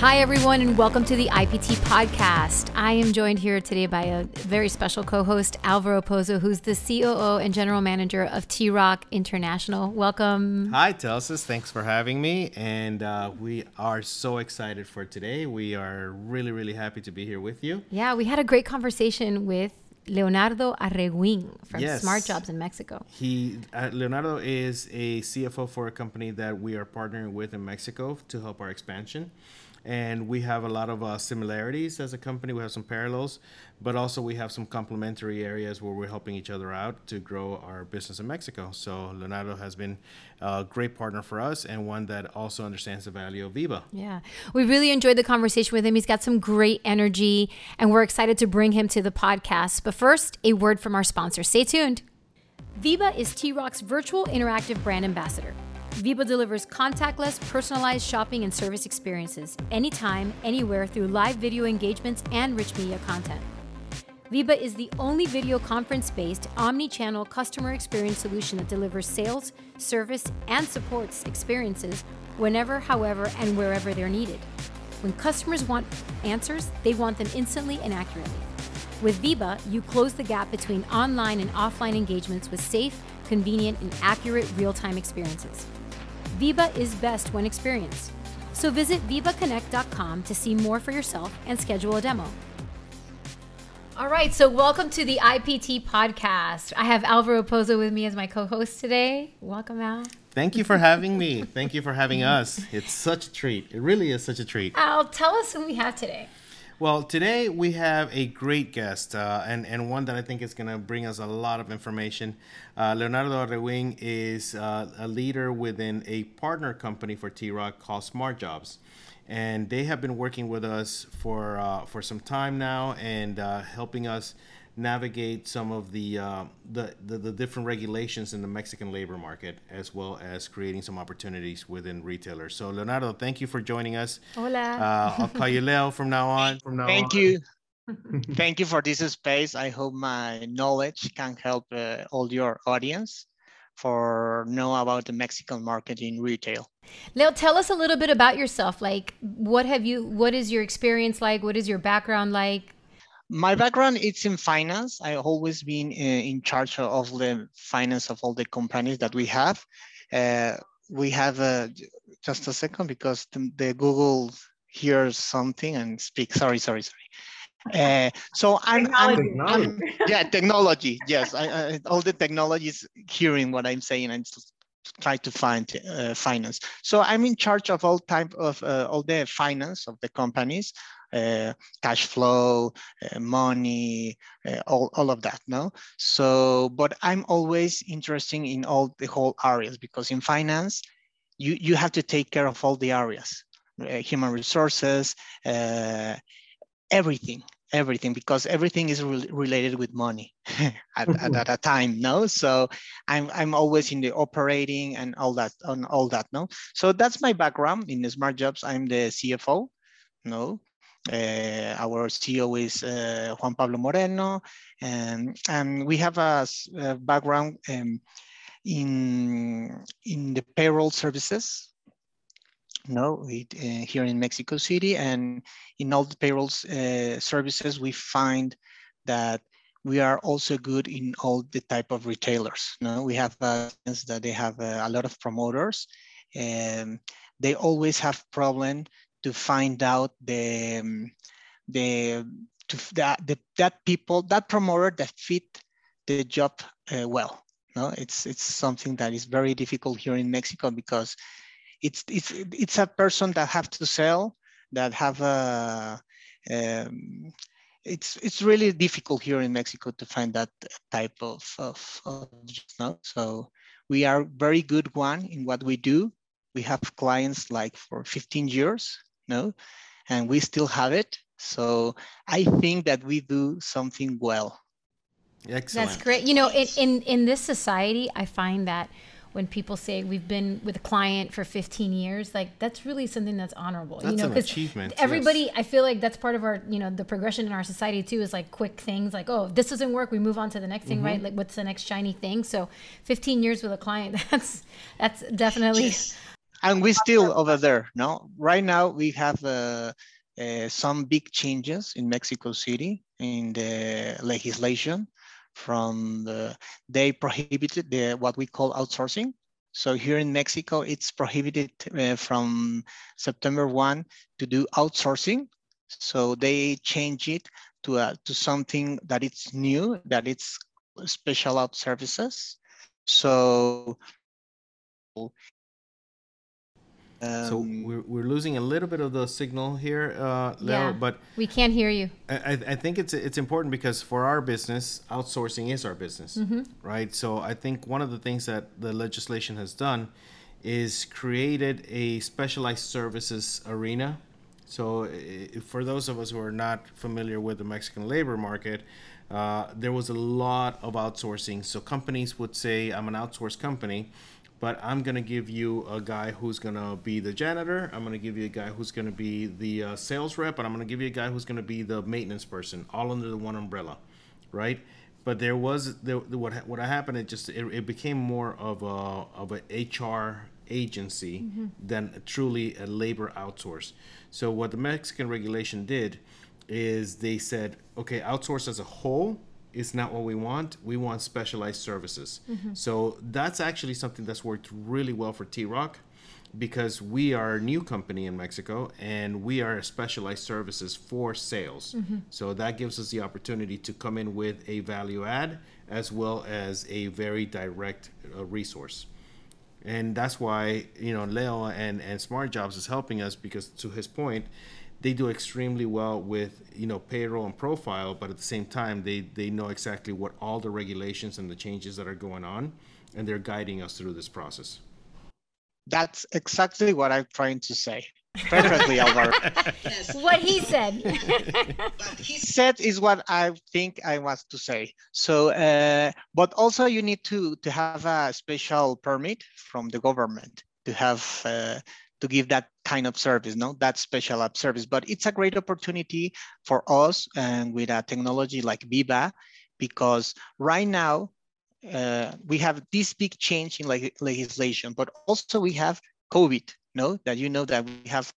Hi, everyone, and welcome to the IPT podcast. I am joined here today by a very special co host, Alvaro Pozo, who's the COO and General Manager of T-ROC International. Welcome. Hi, Telsis. Thanks for having me. And uh, we are so excited for today. We are really, really happy to be here with you. Yeah, we had a great conversation with Leonardo Arreguin from Yes. Smart Jobs in Mexico. He uh, Leonardo is a CFO for a company that we are partnering with in Mexico to help our expansion. And we have a lot of uh, similarities as a company. We have some parallels, but also we have some complementary areas where we're helping each other out to grow our business in Mexico. So Leonardo has been a great partner for us and one that also understands the value of VIBA. Yeah, we really enjoyed the conversation with him. He's got some great energy, and we're excited to bring him to the podcast. But first, a word from our sponsor. Stay tuned. VIBA is T-ROC's virtual interactive brand ambassador. VIBA delivers contactless, personalized shopping and service experiences anytime, anywhere through live video engagements and rich media content. VIBA is the only video conference based, omni channel customer experience solution that delivers sales, service, and supports experiences whenever, however, and wherever they're needed. When customers want answers, they want them instantly and accurately. With VIBA, you close the gap between online and offline engagements with safe, convenient, and accurate real time experiences. VIBA is best when experienced. So visit vivaconnect.com to see more for yourself and schedule a demo. All right, so welcome to the IPT podcast. I have Alvaro Pozo with me as my co-host today. Welcome, Al. Thank you for having me. Thank you for having us. It's such a treat. It really is such a treat. Al, tell us who we have today. Well, today we have a great guest uh, and, and one that I think is going to bring us a lot of information. Uh, Leonardo Arreguin is uh, a leader within a partner company for T-ROC called Smart Jobs. And they have been working with us for, uh, for some time now and uh, helping us navigate some of the, uh, the, the the different regulations in the Mexican labor market, as well as creating some opportunities within retailers. So, Leonardo, thank you for joining us. Hola. Uh, I'll call you Leo from now on. From now Thank on. you. Thank you for this space. I hope my knowledge can help uh, all your audience for know about the Mexican market in retail. Leo, tell us a little bit about yourself. Like, what have you? What is your experience like? What is your background like? My background is in finance. I've always been uh, in charge of the finance of all the companies that we have. Uh, we have uh, just a second because the, the Google hears something and speaks. Sorry, sorry, sorry. Uh, so I'm, I'm, I'm yeah technology. Yes, I, I, all the technology is hearing what I'm saying and try to find uh, finance. So I'm in charge of all type of uh, all the finance of the companies uh, cash flow, uh, money, uh, all, all of that, no? So, but I'm always interested in all the whole areas because in finance, you, you have to take care of all the areas, uh, human resources, everything, everything, because everything is re related with money at, at, at a time, no? So I'm, I'm always in the operating and all that, on all that, no? So that's my background in the smart jobs. I'm the CFO, no? Uh, our CEO is uh, Juan Pablo Moreno, and, and we have a, a background um, in, in the payroll services, no, uh, here in Mexico City, and in all the payroll uh, services, we find that we are also good in all the type of retailers. No, we have uh, that they have uh, a lot of promoters, and they always have problem to find out the um, the to that the, that people that promoter that fit the job uh, well. No, it's it's something that is very difficult here in Mexico because it's it's it's a person that have to sell that have a um, it's it's really difficult here in Mexico to find that type of of, of no? so we are very good one in what we do we have clients like for 15 years no and we still have it so i think that we do something well Excellent. That's great. You know, in, in in this society, I find that when people say we've been with a client for 15 years, like that's really something that's honorable. That's you know, an achievement, Everybody, yes. I feel like that's part of our, you know, the progression in our society too is like quick things, like oh, if this doesn't work, we move on to the next thing, Mm-hmm. right? Like what's the next shiny thing? So, 15 years with a client, that's that's definitely. and we still over there. No, right now we have uh, uh, some big changes in Mexico City in the legislation. From the, they prohibited the what we call outsourcing. So here in Mexico, it's prohibited uh, from September 1 to do outsourcing. So they change it to, uh, to something that it's new, that it's special out services. So so um, we're, we're losing a little bit of the signal here, uh, Leo, yeah, but we can't hear you. I, I think it's it's important because for our business, outsourcing is our business, mm-hmm. right? So I think one of the things that the legislation has done is created a specialized services arena. So for those of us who are not familiar with the Mexican labor market, uh, there was a lot of outsourcing. So companies would say, "I'm an outsourced company." But I'm gonna give you a guy who's gonna be the janitor. I'm gonna give you a guy who's gonna be the uh, sales rep, and I'm gonna give you a guy who's gonna be the maintenance person, all under the one umbrella, right? But there was there, what what happened. It just it, it became more of a of a HR agency mm-hmm. than truly a labor outsource. So what the Mexican regulation did is they said, okay, outsource as a whole is not what we want. We want specialized services. Mm-hmm. So that's actually something that's worked really well for T-ROC because we are a new company in Mexico and we are specialized services for sales. Mm-hmm. So that gives us the opportunity to come in with a value add as well as a very direct uh, resource. And that's why, you know, Leo and, and Smart Jobs is helping us because to his point, they do extremely well with you know payroll and profile but at the same time they they know exactly what all the regulations and the changes that are going on and they're guiding us through this process. That's exactly what i'm trying to say. Perfectly alvaro. Yes. what he said. What he said is what i think i was to say. So uh, but also you need to to have a special permit from the government to have uh, to give that kind of service, no, that special app service. But it's a great opportunity for us and with a technology like VIBA, because right now uh, we have this big change in like legislation, but also we have COVID, no, that you know that we have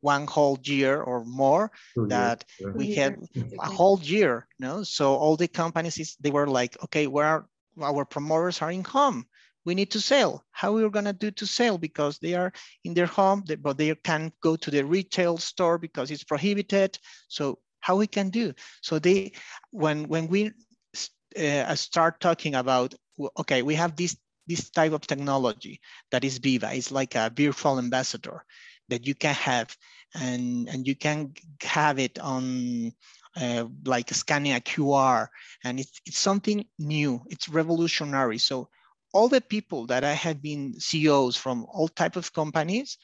one whole year or more that we had a whole year, no. So all the companies is they were like, okay, where our promoters are in home we need to sell. How we're gonna do to sell because they are in their home, but they can't go to the retail store because it's prohibited. So how we can do? So they, when when we uh, start talking about, okay, we have this this type of technology that is VIBA. It's like a virtual ambassador that you can have, and and you can have it on uh, like scanning a QR, and it's it's something new. It's revolutionary. So all the people that I have been CEOs from all type of companies,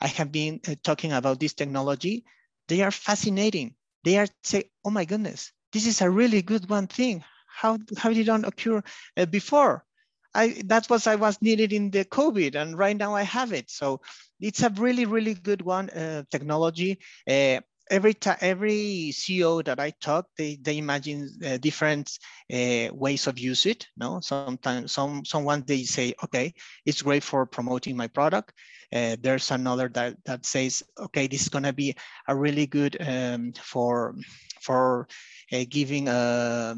I have been uh, talking about this technology. They are fascinating. They are say, oh my goodness, this is a really good one thing. How, how did it occur uh, before? I, that was I was needed in the COVID, and right now I have it. So it's a really, really good one uh, technology. Uh, every every CEO that I talk, they they imagine uh, different uh, ways of use it. No, sometimes some someone they say, okay, it's great for promoting my product. Uh, there's another that that says, okay, this is gonna be a really good um, for for uh, giving a uh,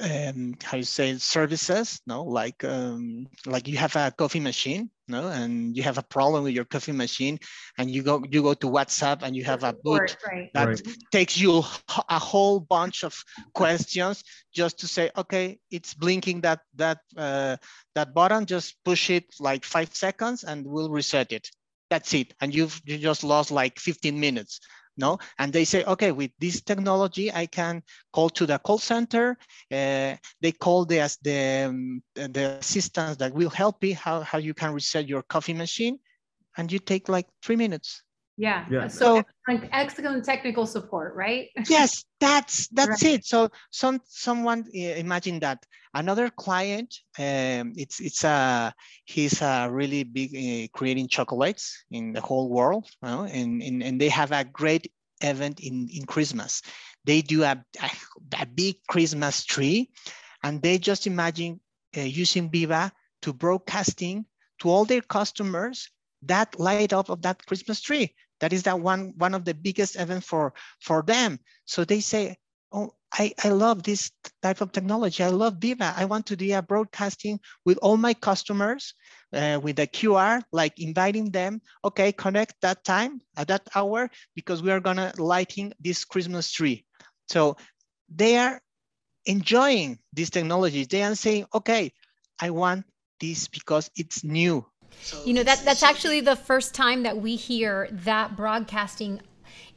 um, how you say services no like um, like you have a coffee machine no and you have a problem with your coffee machine and you go you go to whatsapp and you have a bot right. that right. takes you a whole bunch of questions just to say okay it's blinking that that uh, that button just push it like five seconds and we'll reset it that's it and you've you just lost like 15 minutes no? And they say, okay, with this technology, I can call to the call center. Uh, they call the, the, um, the assistants that will help you how, how you can reset your coffee machine. And you take like three minutes. Yeah. yeah. So, so excellent technical support, right? yes, that's that's right. it. So some someone imagine that another client, um, it's it's a he's a really big uh, creating chocolates in the whole world, you know, and, and and they have a great event in in Christmas. They do a a, a big Christmas tree, and they just imagine uh, using VIBA to broadcasting to all their customers that light up of that Christmas tree. That is that one, one of the biggest events for, for them. So they say, oh, I, I love this type of technology. I love VIBA. I want to do a broadcasting with all my customers uh, with a QR, like inviting them, okay, connect that time at that hour because we are gonna lighting this Christmas tree. So they are enjoying these technologies. They are saying, okay, I want this because it's new. So you know that that's actually the first time that we hear that broadcasting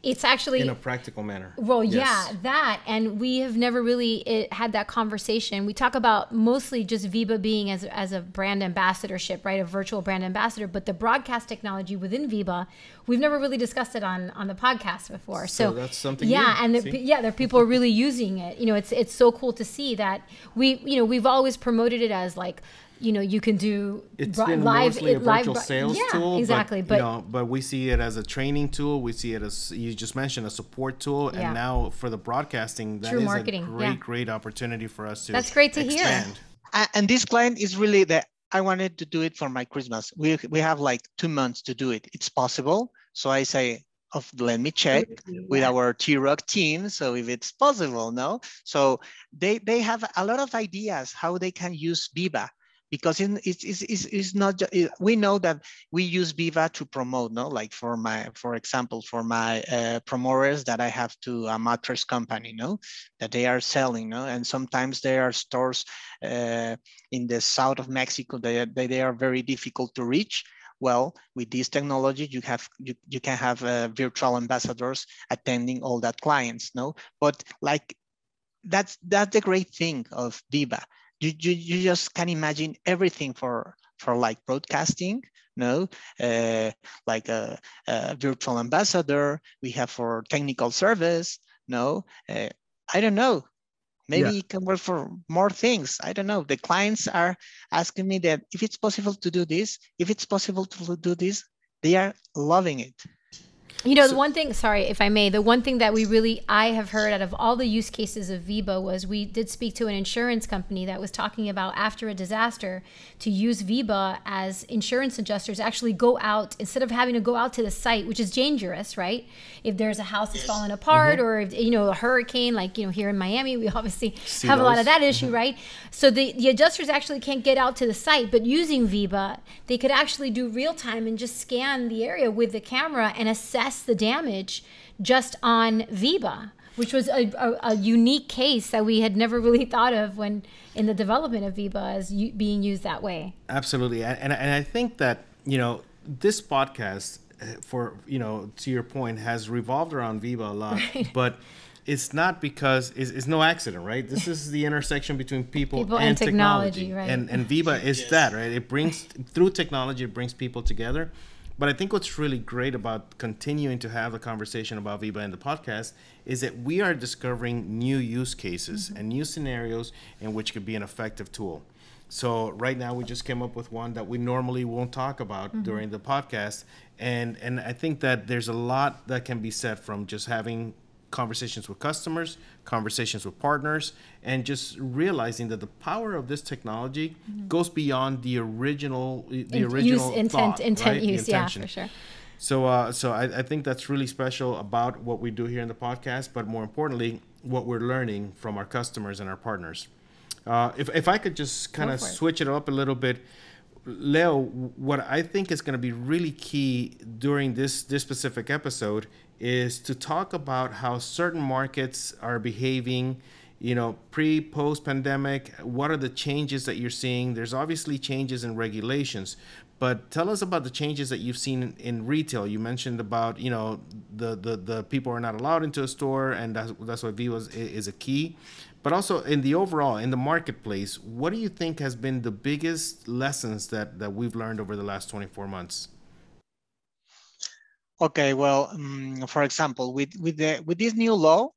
it's actually in a practical manner. Well, yes. yeah, that, and we have never really it, had that conversation. We talk about mostly just VIBA being as as a brand ambassadorship, right, a virtual brand ambassador, but the broadcast technology within VIBA, we've never really discussed it on on the podcast before. So, so that's something. Yeah, new. and the, yeah, there are people are really using it. You know, it's it's so cool to see that we, you know, we've always promoted it as like you know you can do it's been live mostly a virtual live, sales yeah, tool exactly but, but you know, but we see it as a training tool we see it as you just mentioned a support tool yeah. and now for the broadcasting that True is marketing. a great yeah. great opportunity for us to that's great to expand. hear and this client is really that i wanted to do it for my christmas we, we have like two months to do it it's possible so i say of let me check with our T-ROC team. So if it's possible, no? So they, they have a lot of ideas how they can use Viba because it's, it's, it's, not just, we know that we use VIBA to promote, no? Like for my, for example, for my uh, promoters that I have to a mattress company, no? That they are selling, no? And sometimes there are stores uh, in the south of Mexico, they, they, they are very difficult to reach. Well, with this technology, you have you, you can have uh, virtual ambassadors attending all that clients, no? But like that's that's the great thing of VIBA you, you, you just can imagine everything for, for like broadcasting, no, uh, like a, a, virtual ambassador. We have for technical service, no. Uh, I don't know. Maybe yeah. it can work for more things. I don't know. The clients are asking me that if it's possible to do this, if it's possible to do this, they are loving it. You know, so, the one thing, sorry if I may, the one thing that we really, I have heard out of all the use cases of Viba was we did speak to an insurance company that was talking about after a disaster to use Viba as insurance adjusters actually go out, instead of having to go out to the site, which is dangerous, right? If there's a house that's falling apart mm-hmm. or, if, you know, a hurricane, like, you know, here in Miami, we obviously See have those. a lot of that issue, mm-hmm. right? So the, the adjusters actually can't get out to the site, but using Viba, they could actually do real time and just scan the area with the camera and assess the damage just on Viba, which was a, a, a, unique case that we had never really thought of when in the development of Viba as u- being used that way. Absolutely, and and I think that you know this podcast uh, for you know to your point has revolved around Viba a lot, right. but it's not because it's, it's, no accident, right? This is the intersection between people, people and, and, technology, technology. right? And and Viba is yes. that, right? It brings through technology, it brings people together. But I think what's really great about continuing to have a conversation about VIBA in the podcast is that we are discovering new use cases mm-hmm. and new scenarios in which could be an effective tool. So right now we just came up with one that we normally won't talk about mm-hmm. during the podcast, and and I think that there's a lot that can be said from just having conversations with customers, conversations with partners, and just realizing that the power of this technology mm-hmm. goes beyond the original the In, original use, intent, thought, intent right? use, yeah, for sure. So, uh, so I, I think that's really special about what we do here in the podcast, but more importantly, what we're learning from our customers and our partners. Uh, if, if I could just kind of switch it up a little bit, Leo, what I think is going to be really key during this this specific episode is to talk about how certain markets are behaving you know pre post pandemic what are the changes that you're seeing? There's obviously changes in regulations but tell us about the changes that you've seen in retail. You mentioned about you know the the, the people are not allowed into a store and that's, that's why VIBA is a key. But also in the overall in the marketplace what do you think has been the biggest lessons that that we've learned over the last 24 months Okay, well, um, for example, with with the with this new law,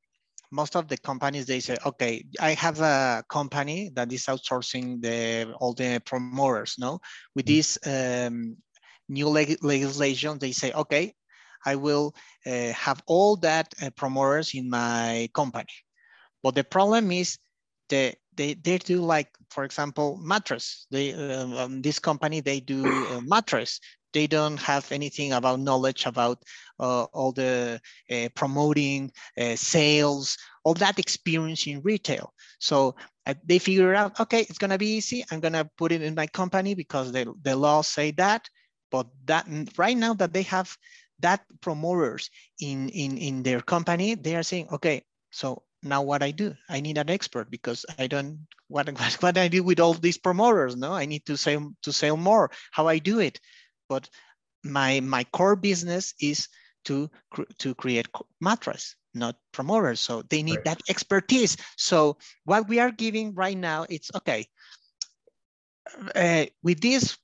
most of the companies they say, okay, I have a company that is outsourcing the all the promoters. No, with mm-hmm. this um, new leg legislation, they say, okay, I will uh, have all that uh, promoters in my company. But the problem is they they they do like, for example, mattress. They um, this company they do uh, mattress they don't have anything about knowledge about uh, all the uh, promoting uh, sales all that experience in retail so uh, they figure out okay it's to be easy i'm to put it in my company because the, the laws say that but that right now that they have that promoters in in in their company they are saying okay so now what I do. I need an expert because I don't what what what I do with all these promoters. No, I need to sell to sell more. How I do it, but my my core business is to to create mattress, not promoters. So they need right. that expertise. So what we are giving right now, it's okay. Uh, with this,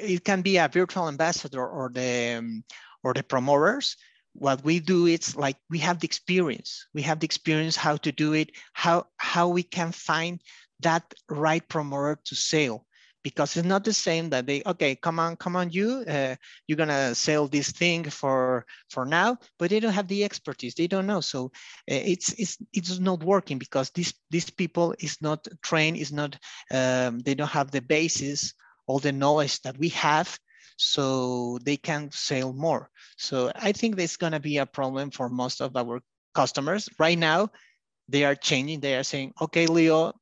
it can be a virtual ambassador or the um, or the promoters what we do is like we have the experience we have the experience how to do it how how we can find that right promoter to sell because it's not the same that they okay come on come on you uh, you're gonna sell this thing for for now but they don't have the expertise they don't know so uh, it's it's it's not working because these these people is not trained is not um, they don't have the basis all the knowledge that we have so they can sell more. So I think there's gonna be a problem for most of our customers. Right now, they are changing. They are saying, okay, Leo,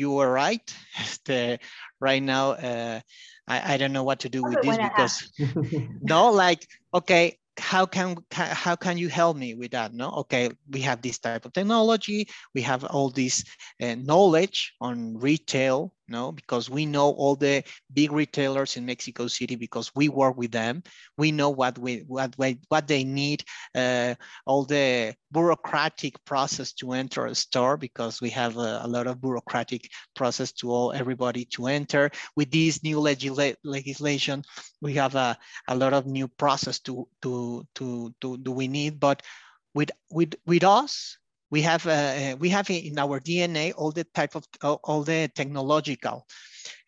you were right. the, right now, uh, I, I don't know what to do with this because no, like, okay, how can, how can you help me with that? No, okay, we have this type of technology. We have all this uh, knowledge on retail no, because we know all the big retailers in Mexico City because we work with them. We know what we what what they need, uh, all the bureaucratic process to enter a store because we have a, a, lot of bureaucratic process to all everybody to enter. With this new legisla legislation, we have a, a lot of new process to to to to do we need, but with with with us we have uh, uh, we have in our DNA all the type of all the technological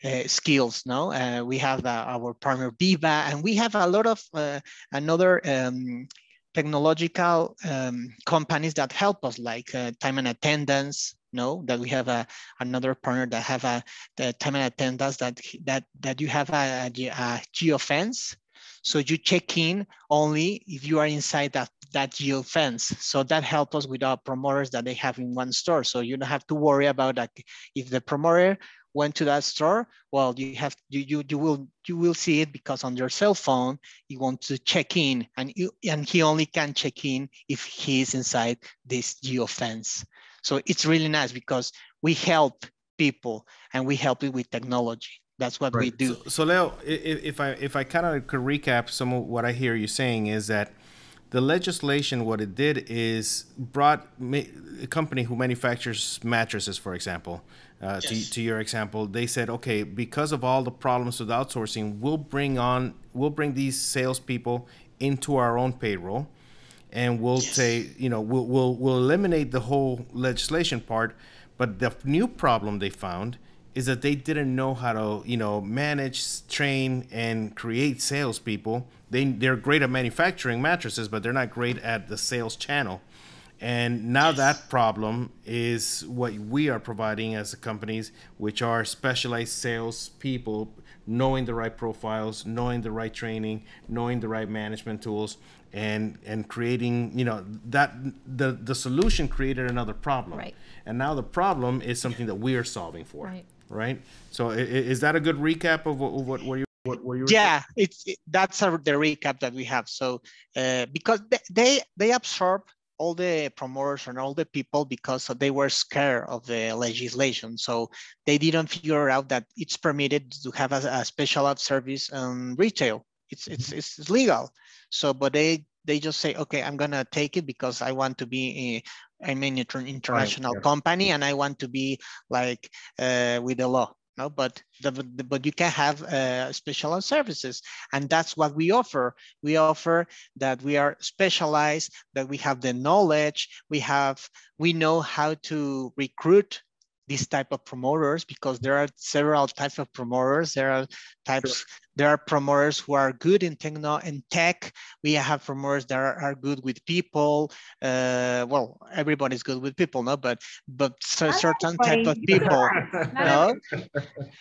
uh, skills. No, uh, we have uh, our partner VIBA, and we have a lot of uh, another um, technological um, companies that help us, like time and attendance. No, that we have a another partner that have a the time and attendance that that that you have a, a, a geofence. So you check in only if you are inside that that geofence. So that helps us with our promoters that they have in one store. So you don't have to worry about that. If the promoter went to that store, well, you have you you, you will you will see it because on your cell phone you want to check in, and you, and he only can check in if he's inside this geo fence. So it's really nice because we help people and we help it with technology. That's what right. we do. So, so Leo, if, if I if I kind of could recap some of what I hear you saying is that the legislation, what it did is brought a company who manufactures mattresses, for example, uh, yes. to, to your example, they said, okay, because of all the problems with outsourcing, we'll bring on, we'll bring these salespeople into our own payroll, and we'll yes. say, you know, we'll, we'll we'll eliminate the whole legislation part. But the new problem they found is that they didn't know how to, you know, manage, train, and create salespeople they they're great at manufacturing mattresses, but they're not great at the sales channel. And now yes. that problem is what we are providing as companies, which are specialized sales people, knowing the right profiles, knowing the right training, knowing the right management tools, and and creating, you know, that the the solution created another problem. Right. And now the problem is something that we are solving for. Right. Right. So is that a good recap of what what, what you what were you? Yeah, it's it, that's a, the recap that we have. So uh, because they they absorb all the promoters and all the people because they were scared of the legislation. So they didn't figure out that it's permitted to have a, a special app service on retail. It's, it's, mm-hmm. it's legal. So, but they, they just say, okay, I'm gonna take it because I want to be a, I'm an international right, yeah. company and I want to be like uh, with the law no but the, but you can have uh, specialized services and that's what we offer we offer that we are specialized that we have the knowledge we have we know how to recruit these type of promoters because there are several types of promoters there are types sure. There are promoters who are good in techno and tech. We have promoters that are, are good with people. Uh, well everybody's good with people no? But but so certain type of people no?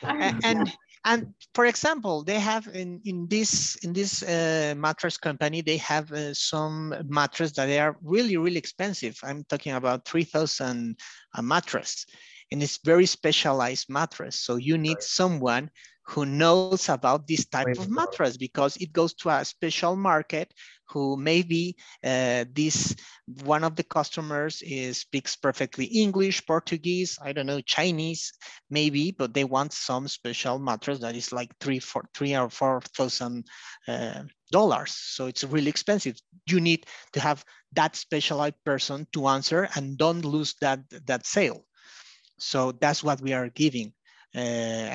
And, and and for example, they have in, in this in this uh, mattress company, they have uh, some mattress that they are really, really expensive. I'm talking about 3,000 a mattress. And it's very specialized mattress. So you need right. someone who knows about this type of mattress because it goes to a special market who maybe uh, this one of the customers is speaks perfectly English, Portuguese, I don't know, Chinese, maybe, but they want some special mattress that is like three, four, three or four thousand uh, dollars. So it's really expensive. You need to have that specialized person to answer and don't lose that that sale. So that's what we are giving. Uh,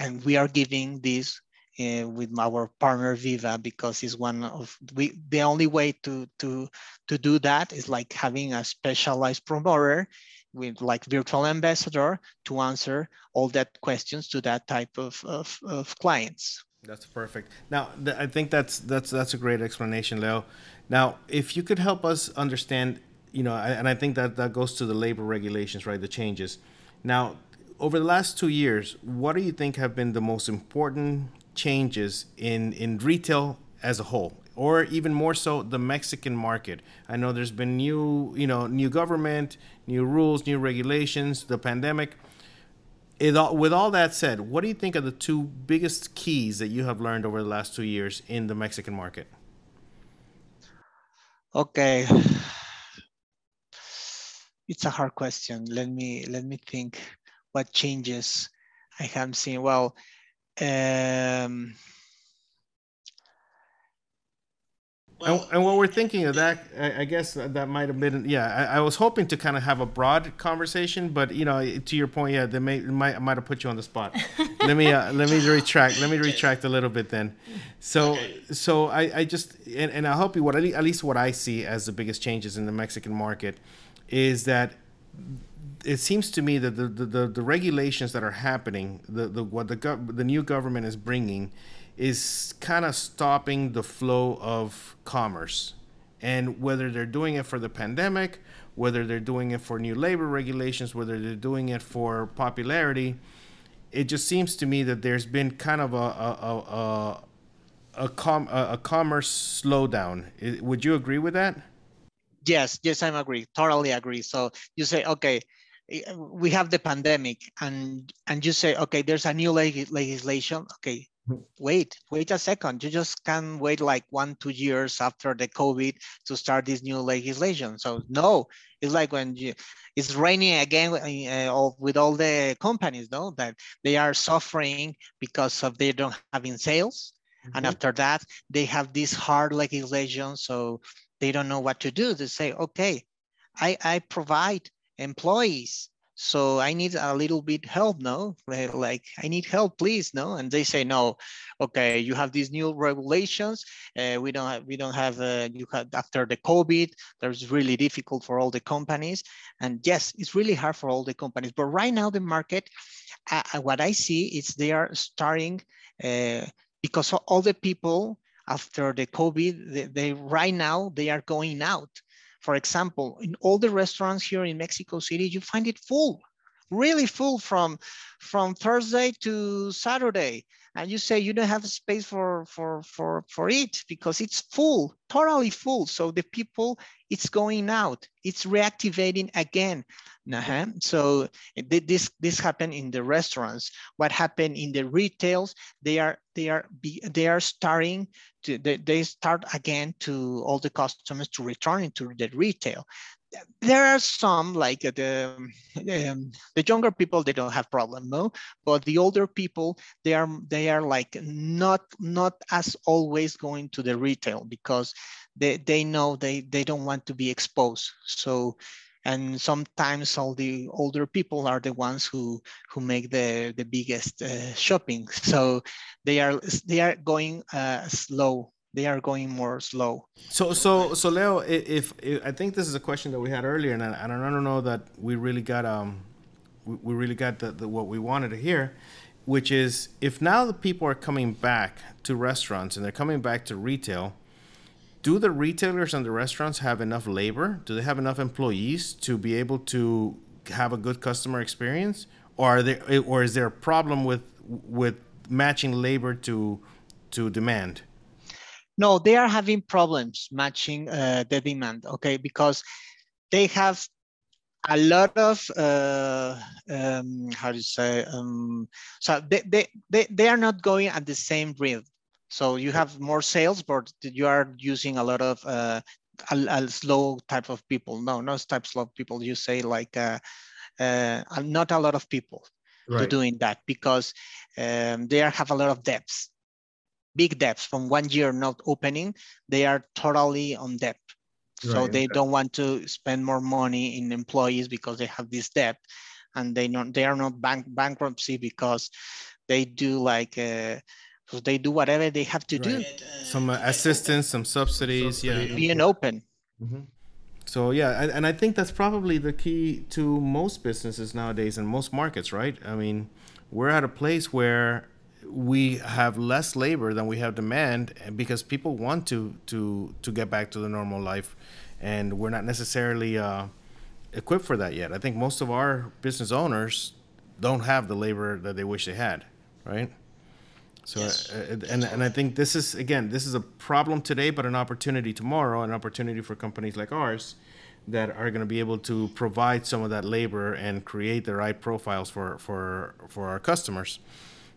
and we are giving this uh, with our partner VIBA because it's one of we the only way to to to do that is like having a specialized promoter with like virtual ambassador to answer all that questions to that type of, of, of clients. That's perfect. Now, th- I think that's that's that's a great explanation, Leo. Now, if you could help us understand, you know, and I think that that goes to the labor regulations, right? The changes. Now, over the last two years, what do you think have been the most important changes in, in retail as a whole? Or even more so, the Mexican market. I know there's been new, you know, new government, new rules, new regulations, the pandemic. All, with all that said, what do you think are the two biggest keys that you have learned over the last two years in the Mexican market? Okay, it's a hard question. Let me let me think what changes I have seen. Well, um, and, and what we're thinking of that, I, I guess that might have been, yeah. I, I, was hoping to kind of have a broad conversation, but you know, to your point, yeah, they may might might have put you on the spot. let me uh, let me retract. Let me retract a little bit then. So okay. so I, I just and, and I'll help you. What at least what I see as the biggest changes in the Mexican market is that it seems to me that the, the, the, regulations that are happening, the, the what the gov- the new government is bringing, is kind of stopping the flow of commerce. And whether they're doing it for the pandemic, whether they're doing it for new labor regulations, whether they're doing it for popularity, it just seems to me that there's been kind of a a a, a, a, com- a, a commerce slowdown. Would you agree with that? Yes, yes, I'm agree. Totally agree. So you say, okay, Eh, we have the pandemic and and you say okay there's a new leg- legislation okay wait wait a second you just can't wait like one two years after the covid to start this new legislation so no it's like when you it's raining again uh, with all the companies no that they are suffering because of they don't having sales mm-hmm. and after that they have this hard legislation so they don't know what to do they say okay i i provide employees. So I need a little bit help, no? Like I need help, please, no? And they say no. Okay, you have these new regulations. Uh, we don't have, we don't have. Uh, you have after the COVID, there's really difficult for all the companies. And yes, it's really hard for all the companies. But right now, the market, uh, what I see is they are starting uh, because all the people after the COVID, they, they right now they are going out for example, in all the restaurants here in Mexico City, you find it full, really full from, from Thursday to Saturday. And you say you don't have space for, for, for, for it because it's full, totally full. So the people, it's going out, it's reactivating again. Uh-huh. So this this happened in the restaurants. What happened in the retails? They are they are they are starting to they start again to all the customers to return into the retail. There are some like the um, the younger people they don't have problem no, but the older people they are they are like not not as always going to the retail because they they know they they don't want to be exposed. So and sometimes all the older people are the ones who who make the the biggest uh, shopping so they are they are going uh, slow they are going more slow so so so leo if, if, i think this is a question that we had earlier and i, I don't know that we really got um we, we really got the, the, what we wanted to hear which is if now the people are coming back to restaurants and they're coming back to retail do the retailers and the restaurants have enough labor? Do they have enough employees to be able to have a good customer experience, or are there, or is there a problem with with matching labor to to demand? No, they are having problems matching uh, the demand. Okay, because they have a lot of uh, um, how do you say um, so they, they they they are not going at the same rhythm so you have more sales but you are using a lot of uh, a, a, slow type of people no not type slow people you say like uh, uh, not a lot of people right. doing that because um, they are, have a lot of debts big debts from one year not opening they are totally on debt so right. they don't want to spend more money in employees because they have this debt and they not they are not bank bankruptcy because they do like uh, so they do whatever they have to right. do some uh, assistance some subsidies yeah being open mm-hmm. so yeah and, and i think that's probably the key to most businesses nowadays and most markets right i mean we're at a place where we have less labor than we have demand because people want to to to get back to the normal life and we're not necessarily uh, equipped for that yet. I think most of our business owners don't have the labor that they wish they had right? So yes. uh, and and i think this is again this is a problem today but an opportunity tomorrow an opportunity for companies like ours that are going to be able to provide some of that labor and create the right profiles for for for our customers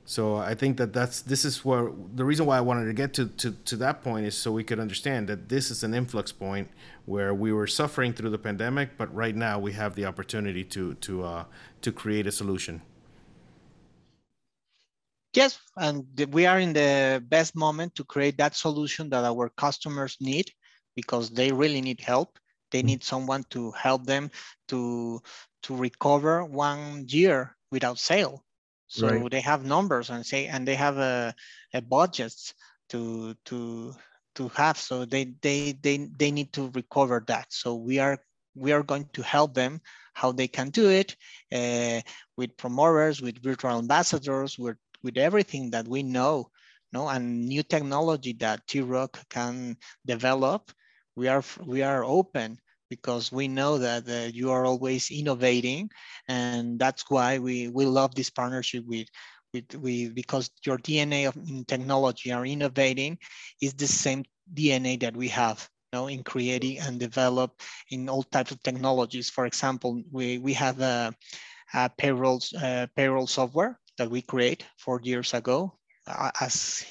so I think that that's this is where the reason why I wanted to get to, to, to that point is so we could understand that this is an influx point where we were suffering through the pandemic, but right now we have the opportunity to to uh, to create a solution. Yes, and we are in the best moment to create that solution that our customers need because they really need help. They mm-hmm. need someone to help them to to recover one year without sale so right. they have numbers and say, and they have a, a budgets to to to have. So they they they they need to recover that. So we are we are going to help them how they can do it uh, with promoters, with virtual ambassadors, with with everything that we know, no, and new technology that T-ROC can develop. We are we are open because we know that you are always innovating and that's why we, we love this partnership with, with, with because your DNA of in technology are innovating is the same DNA that we have you know, in creating and develop in all types of technologies. For example, we, we have a, a payroll, uh, payroll software that we create four years ago as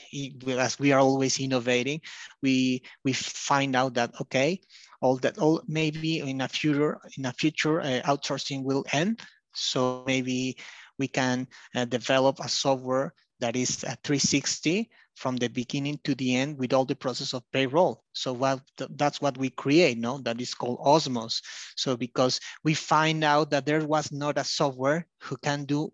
as we are always innovating we we find out that okay all that all maybe in a future in a future uh, outsourcing will end so maybe we can uh, develop a software that is 360 from the beginning to the end with all the process of payroll. So what that's what we create, no? That is called Osmos. So because we find out that there was not a software who can do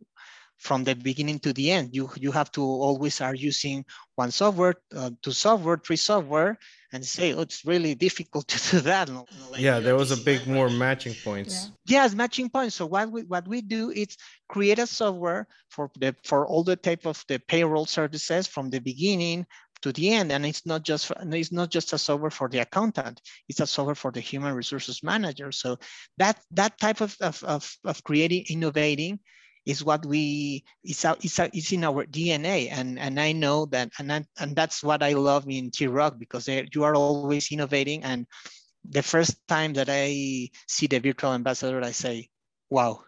from the beginning to the end. You you have to always are using one software, uh, two software, three software, and say, oh, it's really difficult to do that. Like, yeah, there was a big more matching points. Yeah. Yes, matching points. So what we what we do is create a software for the for all the type of the payroll services from the beginning to the end and it's not just for, it's not just a software for the accountant it's a software for the human resources manager so that that type of, of, of, of creating innovating is what we it's a, it's, a, it's in our DNA and and I know that and I, and that's what I love in T-ROC because you are always innovating. And the first time that I see the virtual ambassador I say wow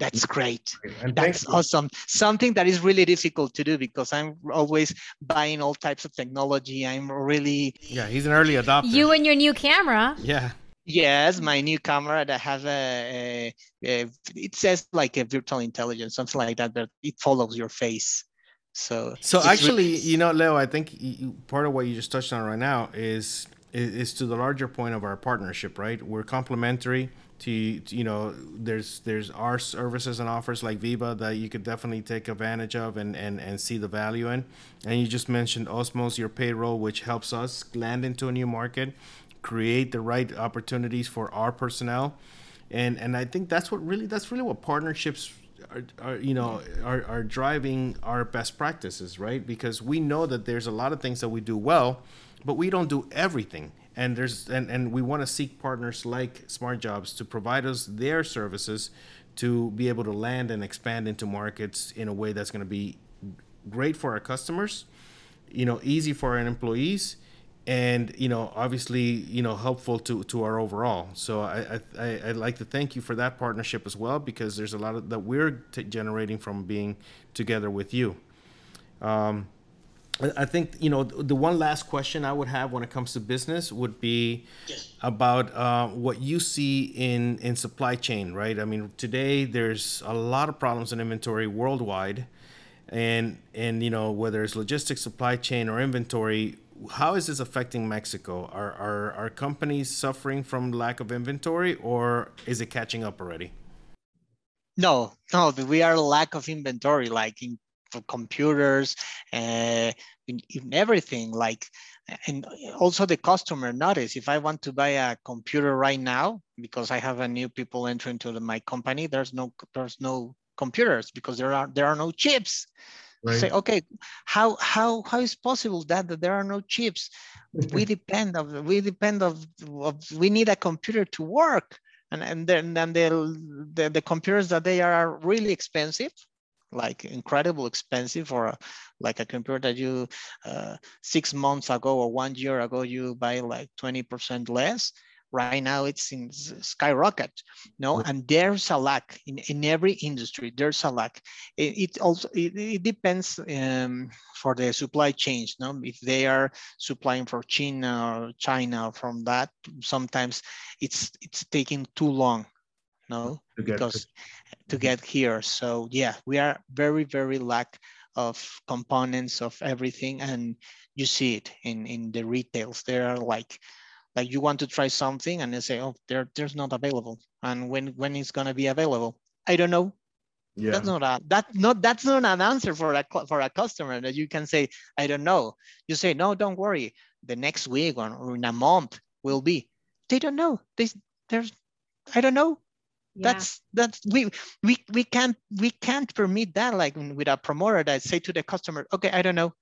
that's mm-hmm. great. And that's awesome. Something that is really difficult to do because i'm always buying all types of technology. I'm really yeah he's an early adopter. You and your new camera. Yeah Yes, my new camera that has a, a, a, it says like a virtual intelligence, something like that, but it follows your face. So so actually, really... you know, Leo, I think part of what you just touched on right now is, is is to the larger point of our partnership, right? We're complementary to, to, you know there's there's our services and offers like VIBA that you could definitely take advantage of and and and see the value in. And you just mentioned Osmos, your payroll, which helps us land into a new market create the right opportunities for our personnel. And and i think that's what really that's really what partnerships are, are, you know are, are driving our best practices right? Because we know that there's a lot of things that we do well but we don't do everything. And there's and, and we want to seek partners like smart jobs to provide us their services to be able to land and expand into markets in a way that's going to be great for our customers, you know, easy for our employees, and you know, obviously, you know, helpful to to our overall. So I I I'd like to thank you for that partnership as well because there's a lot of that we're t- generating from being together with you. Um, I think you know the one last question I would have when it comes to business would be yes. about uh, what you see in in supply chain, right? I mean, today there's a lot of problems in inventory worldwide, and and you know whether it's logistics, supply chain, or inventory. How is this affecting Mexico? Are are are companies suffering from lack of inventory, or is it catching up already? No, no, we are lack of inventory, like in computers, uh, in, in everything. Like, and also the customer notice. If I want to buy a computer right now because I have a new people entering to the, my company, there's no there's no computers because there are there are no chips. Right. Say, okay, how how how is possible that, that there are no chips? we depend of we depend of, of we need a computer to work and and then then the, the computers that they are really expensive like incredible expensive or a, like a computer that you uh, six months ago or one year ago you buy like 20% less right now it's in skyrocket no mm. and there's a lack in, in every industry there's a lack it, it also it, it depends um, for the supply chains no if they are supplying for china or china from that sometimes it's it's taking too long no mm, because to mm-hmm. get here. So yeah, we are very, very lack of components of everything. And you see it in, in the retails. There are like, like you want to try something and they say, oh, there, there's not available. And when, when it's gonna be available? I don't know. Yeah. That's not a that not that's not an answer for a for a customer that you can say I don't know. You say no, don't worry. The next week or in a month will be. They don't know. They there's I don't know yeah. that's that's we we we can't we can't permit that like with a promoter that say to the customer okay i don't know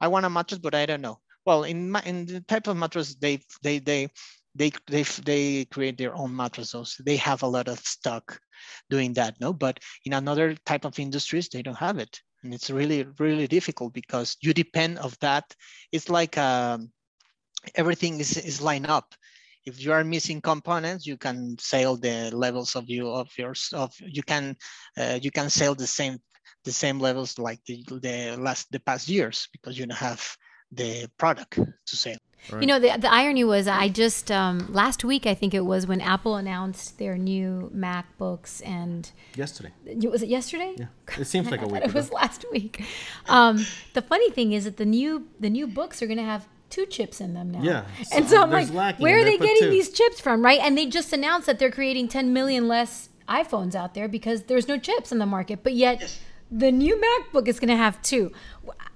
i want a mattress but i don't know well in in the type of mattress they they they they they they create their own mattresses. They have a lot of stock doing that no? But in another type of industries they don't have it. And it's really really difficult because you depend of that. It's like um, everything is is lined up. If you are missing components, you can sell the levels of you of yours of you can uh, you can sell the same the same levels like the, the last the past years because you don't have the product to sell. Right. You know, the, the irony was I just um, last week I think it was when Apple announced their new MacBooks and yesterday was it yesterday? Yeah, it seems like a week. It was last week. Um, the funny thing is that the new the new books are going to have two chips in them now. Yeah. And so I'm like, where are they getting two. these chips from, right? And they just announced that they're creating 10 million less iPhones out there because there's no chips in the market. But yet, the new MacBook is going to have two.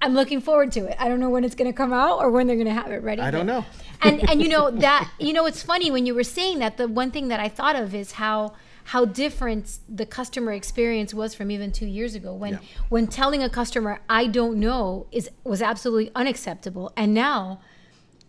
I'm looking forward to it. I don't know when it's going to come out or when they're going to have it ready. I don't know. and and you know that you know it's funny when you were saying that the one thing that I thought of is how how different the customer experience was from even two years ago when yeah. when telling a customer I don't know is was absolutely unacceptable and now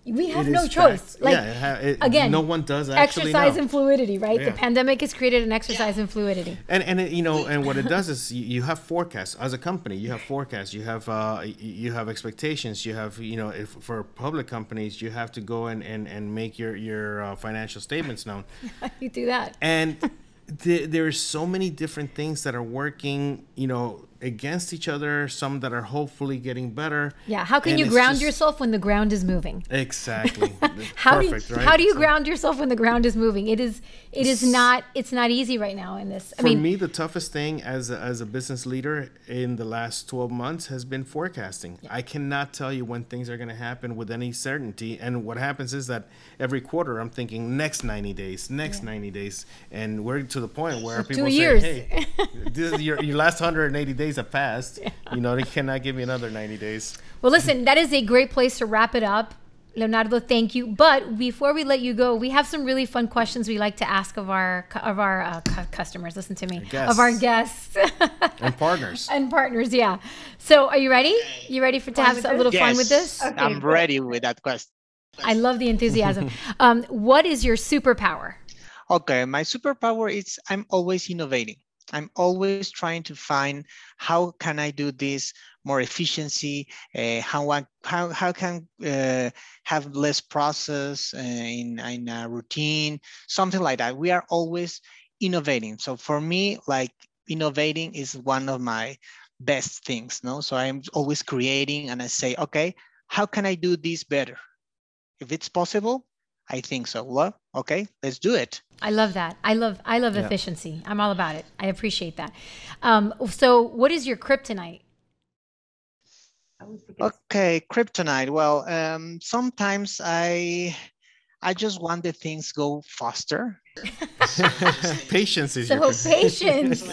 we have no choice. Fact. Like yeah, it, again, no one does exercise know. in fluidity, right? Yeah. The pandemic has created an exercise yeah. in fluidity. And and it, you know, and what it does is you, you, have forecasts as a company. You have forecasts. You have uh, you have expectations. You have you know, if, for public companies, you have to go and and, and make your your uh, financial statements known. you do that. And th- are so many different things that are working. You know, against each other, some that are hopefully getting better. Yeah, how can and you ground just... yourself when the ground is moving? Exactly. how Perfect, do you, right? how do you so... ground yourself when the ground is moving? It is it is not it's not easy right now in this. I For mean, me, the toughest thing as a, as a business leader in the last 12 months has been forecasting. Yeah. I cannot tell you when things are going to happen with any certainty, and what happens is that every quarter I'm thinking next 90 days, next yeah. 90 days, and we're to the point where people Two say, years. "Hey, this your your last 180 days." Days have passed. Yeah. You know, they cannot give me another 90 days. Well, listen, that is a great place to wrap it up. Leonardo, thank you. But before we let you go, we have some really fun questions we like to ask of our of our uh, customers. Listen to me, of our guests and partners and partners. Yeah. So, are you ready? You ready for to have a little yes. fun with this? Okay, I'm ready with that question. I love the enthusiasm. um, what is your superpower? Okay, my superpower is I'm always innovating. I'm always trying to find how can I do this more efficiency, uh, how, I, how, how can uh, have less process uh, in, in a routine, something like that. We are always innovating. So for me, like innovating is one of my best things, no? So I'm always creating and I say, okay, how can I do this better? If it's possible, I think so. Well, okay, let's do it. I love that. I love I love yeah. efficiency. I'm all about it. I appreciate that. Um, so, what is your kryptonite? Okay, kryptonite. Well, um, sometimes I I just want the things go faster. patience is so your patience.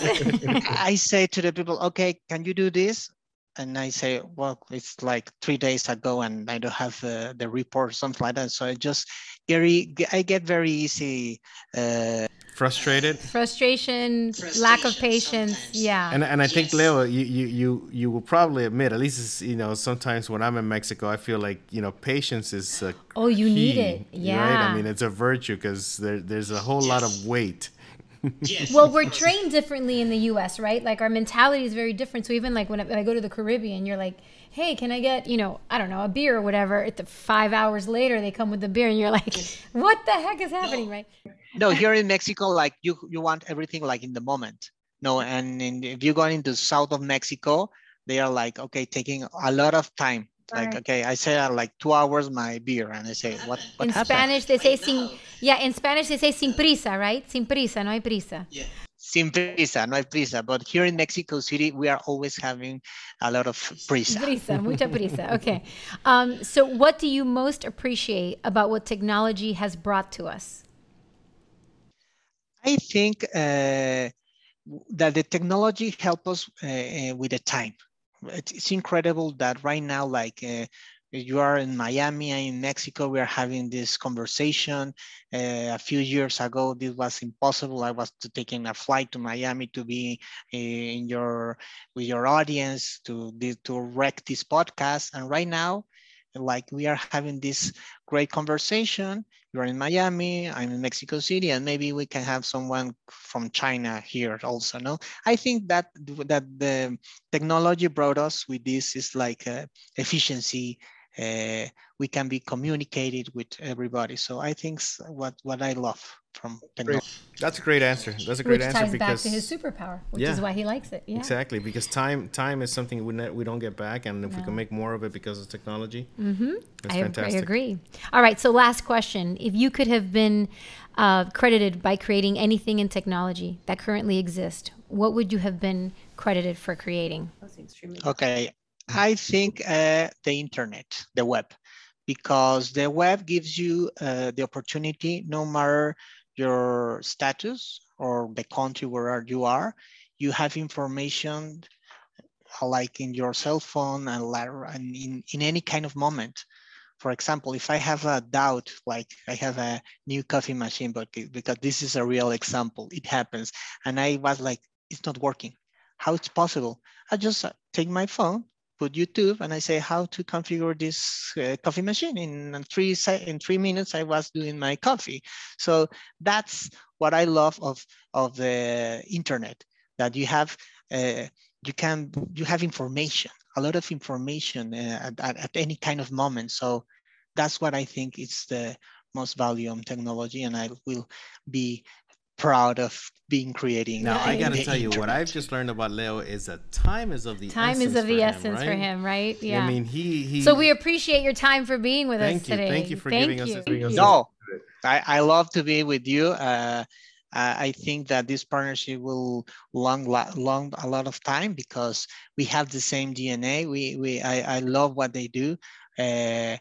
I say to the people, okay, can you do this? And I say, well, it's like three days ago and I don't have uh, the report or something like that. So I just, very, I get very easy. Uh, Frustrated. Frustration, Frustration, lack of patience. Sometimes. Yeah. And, and I think yes. Leo, you, you, you, you will probably admit, at least, you know, sometimes when I'm in Mexico, I feel like, you know, patience is Oh, you key, need it. Yeah. Right? I mean, it's a virtue because there, there's a whole yes. lot of weight yes. Well, we're trained differently in the U.S., right? Like our mentality is very different. So even like when I, go to the Caribbean, you're like, "Hey, can I get you know I don't know a beer or whatever?" At the five hours later, they come with the beer, and you're like, "What the heck is happening?" No. Right? No, here in Mexico, like you you want everything like in the moment. No, and in, if you go into south of Mexico, they are like, okay, taking a lot of time like right. okay i say uh, like two hours my beer and i say what, what in happened? spanish they say sin yeah in spanish they say sin prisa right? Sin prisa no hay prisa. Yeah sin prisa no hay prisa. But here in mexico city we are always having a lot of prisa. Prisa mucha prisa okay. Um, so what do you most appreciate about what technology has brought to us? I think uh, that the technology help us uh, uh with the time it's, incredible that right now, like uh, you are in Miami and in Mexico, we are having this conversation. Uh, a few years ago, this was impossible. I was taking a flight to Miami to be uh, in your with your audience to to wreck this podcast. And right now, like we are having this great conversation. You're in Miami, I'm in Mexico City, and maybe we can have someone from China here also. No, I think that that the technology brought us with this is like uh, efficiency. Uh, we can be communicated with everybody. So I think what what I love from technology. That's a great answer. That's a great which answer ties because back to his superpower, which yeah, is why he likes it. Yeah. Exactly, because time time is something we ne- we don't get back, and if no. we can make more of it because of technology, mm-hmm. I, fantastic. I agree. All right, so last question: If you could have been uh, credited by creating anything in technology that currently exists, what would you have been credited for creating? Okay, I think uh, the internet, the web, because the web gives you uh, the opportunity, no matter your status or the country where you are, you have information uh, like in your cell phone and in, in any kind of moment. For example, if I have a doubt, like I have a new coffee machine, but because this is a real example, it happens. And I was like, it's not working. How it's possible? I just uh, take my phone, put YouTube and I say how to configure this uh, coffee machine. In three in three minutes, I was doing my coffee. So that's what I love of of the internet that you have uh, you can you have information a lot of information uh, at, at, any kind of moment. So that's what I think is the most value on technology, and I will be proud of being creating. Now I gotta tell you, what I've just learned about Leo is that time is of the time is of the him, essence right? for him, right? Yeah. I mean, he he. So we appreciate your time for being with thank us you. today. Thank you for thank giving you. us this. No, I, I love to be with you. Uh, I think that this partnership will long, long a lot of time because we have the same DNA. We, we, I, I love what they do. Uh,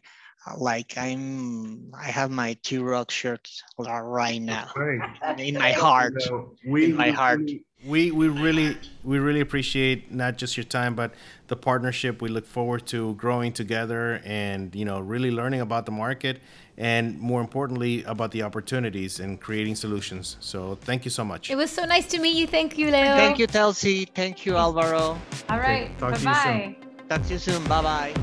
Uh, like I'm I have my T-ROC shirt right now right. in my heart. we, in my heart. We we really we really appreciate not just your time but the partnership. We look forward to growing together and you know really learning about the market and more importantly about the opportunities and creating solutions. So thank you so much. It was so nice to meet you. Thank you, Leo. Thank you, Telsi. Thank you, Alvaro. All right. Okay. Bye bye. Talk to you soon. Bye bye.